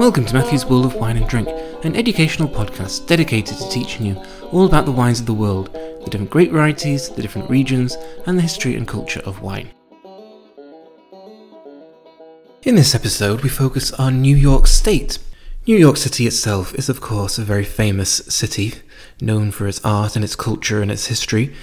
Welcome to Matthew's World of Wine and Drink, an educational podcast dedicated to teaching you all about the wines of the world, the different grape varieties, the different regions, and the history and culture of wine. In this episode, we focus on New York State. New York City itself is, of course, a very famous city, known for its art and its culture and its history,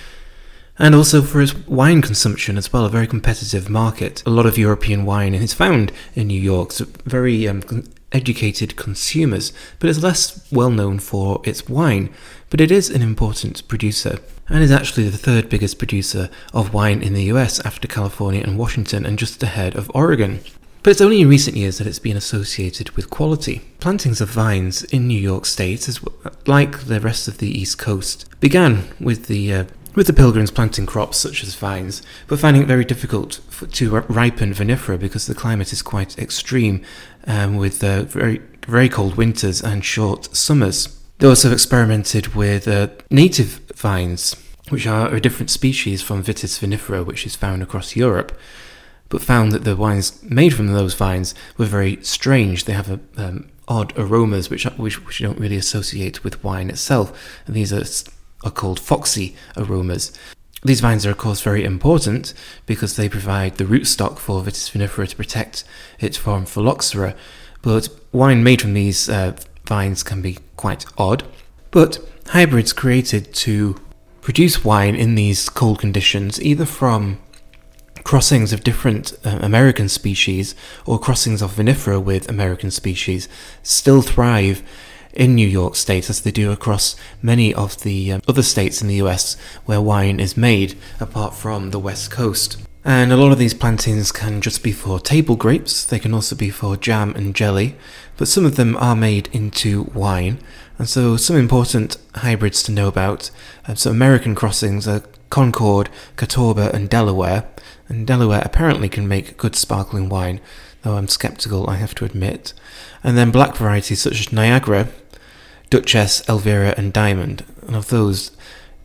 and also for its wine consumption as well, a very competitive market. A lot of European wine is found in New York, so very um, educated consumers, but is less well known for its wine. But it is an important producer, and is actually the third biggest producer of wine in the US after California and Washington, and just ahead of Oregon. But it's only in recent years that it's been associated with quality. Plantings of vines in New York State, as like the rest of the East Coast, began with the uh, with the pilgrims planting crops such as vines, but finding it very difficult for, to ripen vinifera because the climate is quite extreme, um, with uh, very very cold winters and short summers. They also experimented with uh, native vines, which are a different species from Vitis vinifera, which is found across Europe, but found that the wines made from those vines were very strange. They have a, um, odd aromas which, which which you don't really associate with wine itself. And these are are called foxy aromas. These vines are, of course, very important because they provide the rootstock for Vitis vinifera to protect it from phylloxera. But wine made from these uh, vines can be quite odd. But hybrids created to produce wine in these cold conditions, either from crossings of different uh, American species or crossings of vinifera with American species, still thrive in New York State, as they do across many of the um, other states in the US where wine is made, apart from the West Coast. And a lot of these plantings can just be for table grapes, they can also be for jam and jelly, but some of them are made into wine. And so, some important hybrids to know about. Uh, so, American crossings are Concord, Catawba, and Delaware. And Delaware apparently can make good sparkling wine, though I'm skeptical, I have to admit. And then black varieties such as Niagara, Dutchess, Elvira, and Diamond. And of those,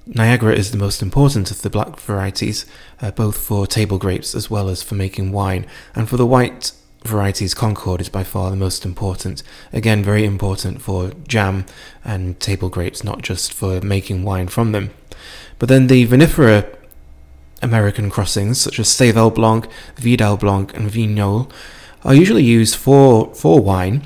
Niagara is the most important of the black varieties, uh, both for table grapes as well as for making wine. And for the white varieties, Concord is by far the most important. Again, very important for jam and table grapes, not just for making wine from them. But then the vinifera American crossings, such as Seyval Blanc, Vidal Blanc, and Vignoles, are usually used for, for wine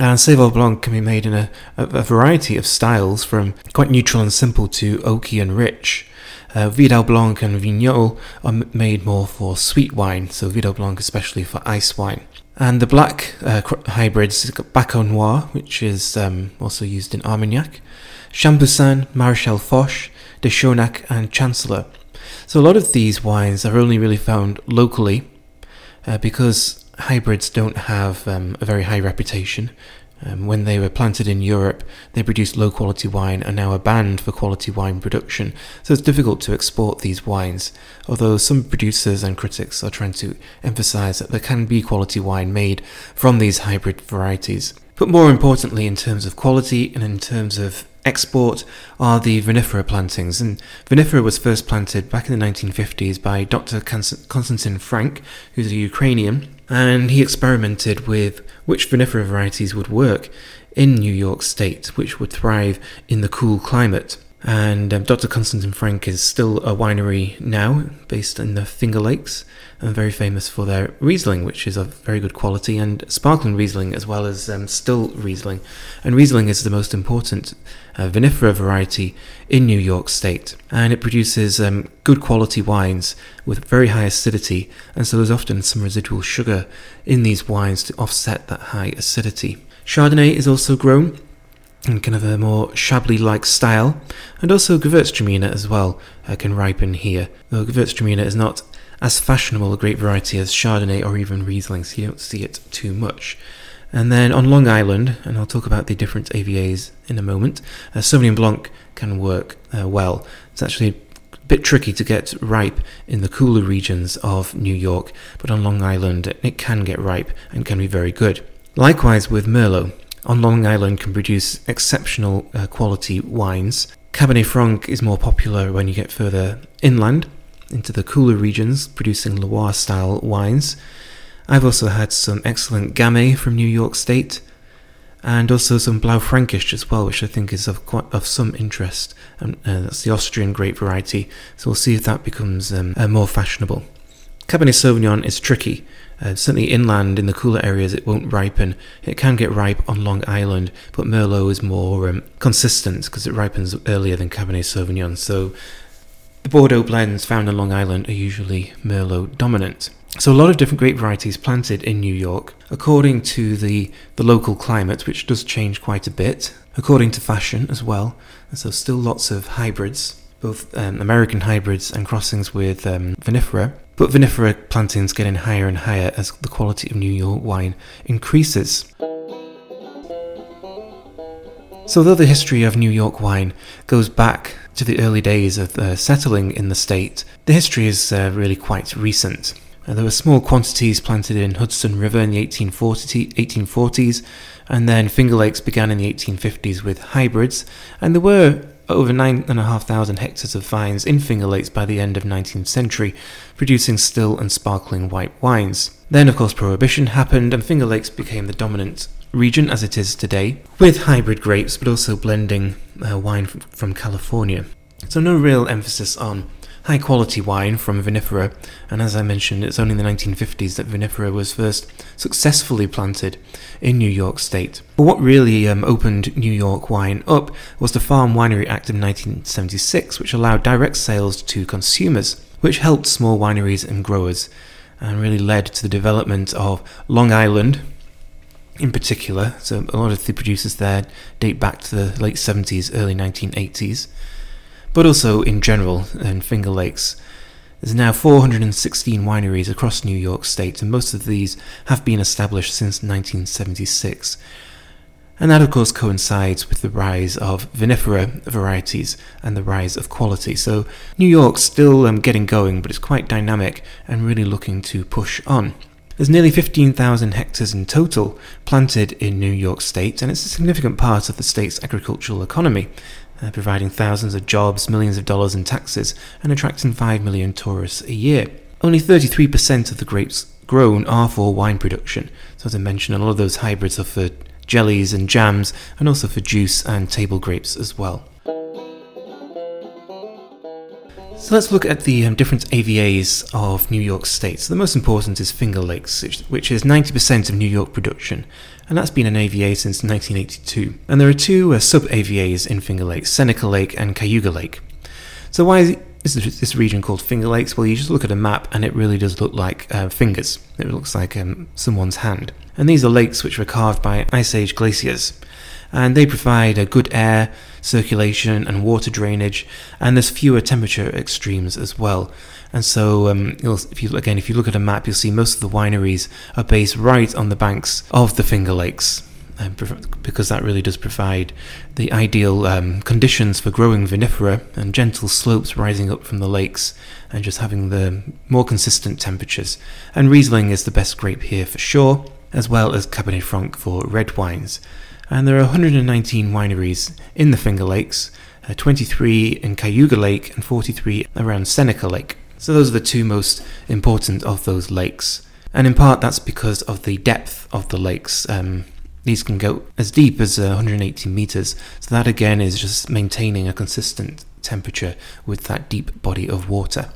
and Seyval Blanc can be made in a, a, variety of styles, from quite neutral and simple to oaky and rich. Uh, Vidal Blanc and Vignoles are made more for sweet wine, so Vidal Blanc especially for ice wine. And the black uh, hybrids, Baco Noir, which is um, also used in Armagnac, Chambourcin, Maréchal Foch, de Chaunac, and Chancellor. So a lot of these wines are only really found locally uh, because hybrids don't have um, a very high reputation. Um, when they were planted in Europe, they produced low quality wine and now are banned for quality wine production, so it's difficult to export these wines. Although some producers and critics are trying to emphasize that there can be quality wine made from these hybrid varieties. But more importantly, in terms of quality and in terms of export, are the vinifera plantings. And vinifera was first planted back in the 1950s by Dr. Konstantin Frank, who's a Ukrainian, and he experimented with which vinifera varieties would work in New York State, which would thrive in the cool climate. And um, Dr. Konstantin Frank is still a winery now, based in the Finger Lakes, and very famous for their Riesling, which is of very good quality, and sparkling Riesling as well as um, still Riesling. And Riesling is the most important uh, vinifera variety in New York State, and it produces um, good quality wines with very high acidity, and so there's often some residual sugar in these wines to offset that high acidity. Chardonnay is also grown in kind of a more Chablis like style, and also Gewürztraminer as well uh, can ripen here, though Gewürztraminer is not as fashionable a grape variety as Chardonnay or even Riesling, so you don't see it too much. And then on Long Island, and I'll talk about the different AVAs in a moment, uh, Sauvignon Blanc can work uh, well. It's actually a bit tricky to get ripe in the cooler regions of New York, but on Long Island it can get ripe and can be very good. Likewise with Merlot, on Long Island can produce exceptional uh, quality wines. Cabernet Franc is more popular when you get further inland into the cooler regions, producing Loire style wines. I've also had some excellent Gamay from New York State, and also some Blaufränkisch as well, which I think is of quite of some interest. Uh, that's the Austrian grape variety, so we'll see if that becomes um, uh, more fashionable. Cabernet Sauvignon is tricky. Uh, certainly inland in the cooler areas, it won't ripen. It can get ripe on Long Island, but Merlot is more um, consistent because it ripens earlier than Cabernet Sauvignon. So the Bordeaux blends found on Long Island are usually Merlot dominant. So a lot of different grape varieties planted in New York, according to the, the local climate, which does change quite a bit, according to fashion as well. And so still lots of hybrids, both um, American hybrids and crossings with um, vinifera. But vinifera plantings getting higher and higher as the quality of New York wine increases. So, although the history of New York wine goes back to the early days of uh, settling in the state, the history is uh, really quite recent. Uh, there were small quantities planted in Hudson River in the 1840, 1840s, and then Finger Lakes began in the 1850s with hybrids, and there were over 9,500 hectares of vines in Finger Lakes by the end of 19th century, producing still and sparkling white wines. Then, of course, Prohibition happened, and Finger Lakes became the dominant region as it is today, with hybrid grapes, but also blending uh, wine from, from California. So, no real emphasis on high quality wine from vinifera, and as I mentioned, it's only in the 1950s that vinifera was first successfully planted in New York State. But what really um, opened New York wine up was the Farm Winery Act of 1976, which allowed direct sales to consumers, which helped small wineries and growers, and really led to the development of Long Island, in particular. So a lot of the producers there date back to the late 70s, early 1980s but also in general in Finger Lakes. There's now 416 wineries across New York State, and most of these have been established since 1976. And that, of course, coincides with the rise of vinifera varieties and the rise of quality. So, New York's still um, getting going, but it's quite dynamic and really looking to push on. There's nearly 15,000 hectares in total planted in New York State, and it's a significant part of the state's agricultural economy uh, providing thousands of jobs, millions of dollars in taxes, and attracting 5 million tourists a year. Only 33% of the grapes grown are for wine production. So, as I mentioned, a lot of those hybrids are for jellies and jams, and also for juice and table grapes as well. So let's look at the um, different AVAs of New York State. So the most important is Finger Lakes, which is 90% of New York production, and that's been an AVA since 1982. And there are two uh, sub AVAs in Finger Lakes Seneca Lake and Cayuga Lake. So, why is this region called Finger Lakes? Well, you just look at a map and it really does look like uh, fingers. It looks like um, someone's hand. And these are lakes which were carved by Ice Age glaciers and they provide a good air circulation and water drainage, and there's fewer temperature extremes as well. And so, um, if you again, if you look at a map, you'll see most of the wineries are based right on the banks of the Finger Lakes. Um, because that really does provide the ideal um, conditions for growing vinifera and gentle slopes rising up from the lakes and just having the more consistent temperatures. And Riesling is the best grape here for sure, as well as Cabernet Franc for red wines and there are 119 wineries in the Finger Lakes, uh, 23 in Cayuga Lake, and 43 around Seneca Lake. So those are the two most important of those lakes. And in part, that's because of the depth of the lakes. Um, these can go as deep as uh, 180 meters. So that again is just maintaining a consistent temperature with that deep body of water.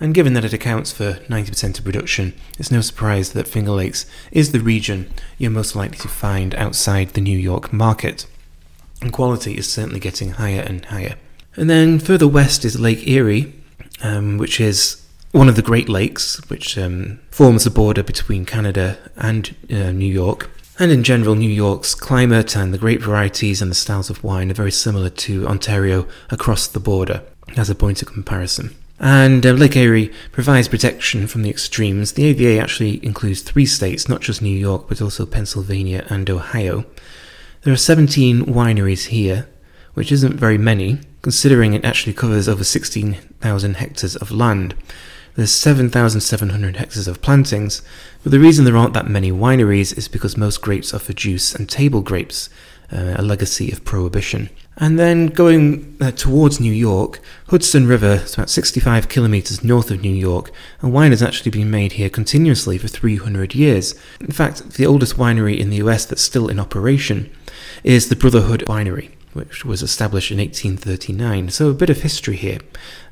And given that it accounts for 90% of production, it's no surprise that Finger Lakes is the region you're most likely to find outside the New York market. And quality is certainly getting higher and higher. And then further west is Lake Erie, um, which is one of the Great Lakes, which um, forms the border between Canada and uh, New York. And in general, New York's climate and the grape varieties and the styles of wine are very similar to Ontario across the border, as a point of comparison. And uh, Lake Erie provides protection from the extremes. The AVA actually includes three states, not just New York, but also Pennsylvania and Ohio. There are 17 wineries here, which isn't very many, considering it actually covers over 16,000 hectares of land. There's 7,700 hectares of plantings, but the reason there aren't that many wineries is because most grapes are for juice and table grapes, uh, a legacy of prohibition. And then going uh, towards New York, Hudson River is about 65 kilometres north of New York, and wine has actually been made here continuously for 300 years. In fact, the oldest winery in the US that's still in operation is the Brotherhood Winery, which was established in 1839. So a bit of history here.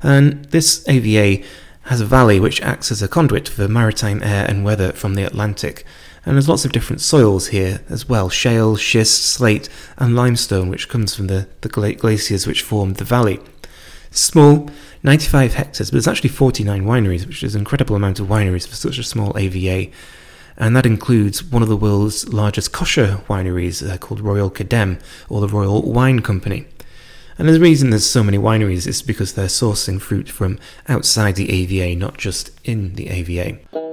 And this AVA has a valley which acts as a conduit for maritime air and weather from the Atlantic. And there's lots of different soils here as well shale, schist, slate, and limestone, which comes from the, the glaciers which formed the valley. Small, 95 hectares, but it's actually 49 wineries, which is an incredible amount of wineries for such a small AVA. And that includes one of the world's largest kosher wineries uh, called Royal Kedem, or the Royal Wine Company. And the reason there's so many wineries is because they're sourcing fruit from outside the AVA, not just in the AVA.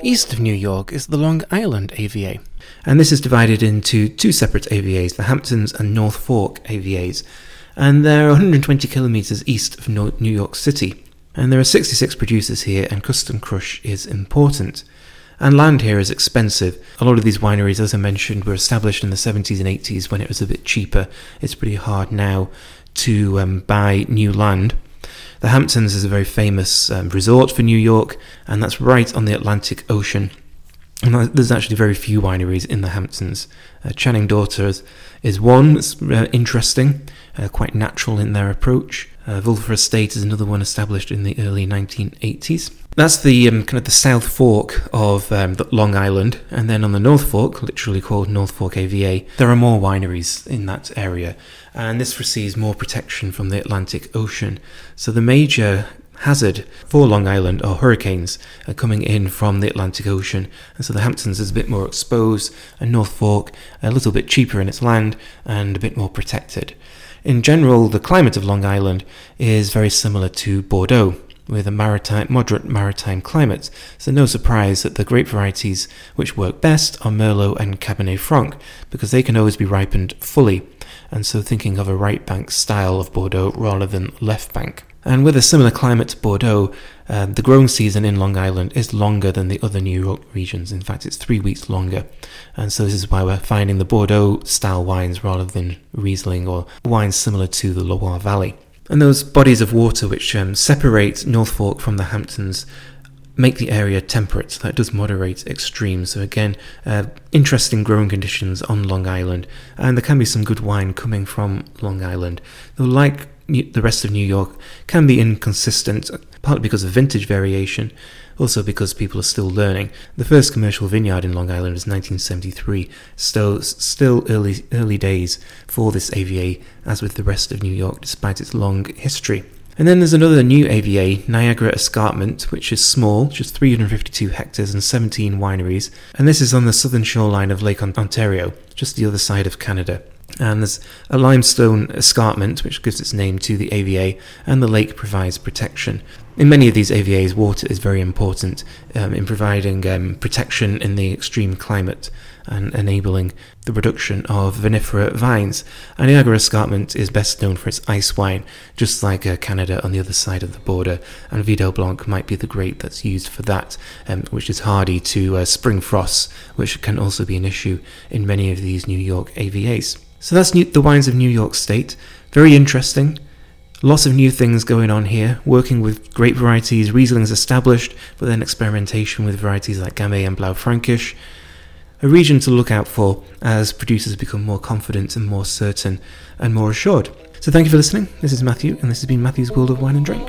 East of New York is the Long Island AVA, and this is divided into two separate AVAs, the Hamptons and North Fork AVAs, and they're 120 kilometers east of New York City. And there are 66 producers here, and custom crush is important. And land here is expensive. A lot of these wineries, as I mentioned, were established in the 70s and 80s when it was a bit cheaper. It's pretty hard now to um, buy new land. The Hamptons is a very famous um, resort for New York, and that's right on the Atlantic Ocean. And there's actually very few wineries in the Hamptons. Uh, Channing Daughters is one that's uh, interesting, uh, quite natural in their approach. Uh, Wölffer Estate is another one established in the early 1980s. That's the um, kind of the South Fork of um, Long Island, and then on the North Fork, literally called North Fork AVA, there are more wineries in that area, and this receives more protection from the Atlantic Ocean. So the major hazard for Long Island are hurricanes are coming in from the Atlantic Ocean, and so the Hamptons is a bit more exposed, and North Fork a little bit cheaper in its land and a bit more protected. In general, the climate of Long Island is very similar to Bordeaux with a maritime, moderate maritime climate, so no surprise that the grape varieties which work best are Merlot and Cabernet Franc, because they can always be ripened fully, and so thinking of a right bank style of Bordeaux rather than left bank. And with a similar climate to Bordeaux, um, the growing season in Long Island is longer than the other New York regions. In fact, it's three weeks longer. And so this is why we're finding the Bordeaux style wines rather than Riesling or wines similar to the Loire Valley. And those bodies of water which um, separate North Fork from the Hamptons make the area temperate. So that does moderate extremes. So again, uh, interesting growing conditions on Long Island, and there can be some good wine coming from Long Island. Though, like the rest of New York, can be inconsistent, partly because of vintage variation, also because people are still learning. The first commercial vineyard in Long Island was 1973, so still early early days for this AVA, as with the rest of New York, despite its long history. And then there's another new AVA, Niagara Escarpment, which is small, just 352 hectares and 17 wineries, and this is on the southern shoreline of Lake Ontario, just the other side of Canada and there's a limestone escarpment which gives its name to the AVA, and the lake provides protection. In many of these AVAs, water is very important um, in providing um, protection in the extreme climate and enabling the production of vinifera vines. And Niagara Escarpment is best known for its ice wine, just like uh, Canada on the other side of the border. And Vidal Blanc might be the grape that's used for that, um, which is hardy to uh, spring frosts, which can also be an issue in many of these New York AVAs. So that's new, the wines of New York State. Very interesting. Lots of new things going on here, working with grape varieties, Riesling's established, but then experimentation with varieties like Gamay and Blaufränkisch. A region to look out for as producers become more confident and more certain and more assured. So thank you for listening. This is Matthew, and this has been Matthew's World of Wine and Drink.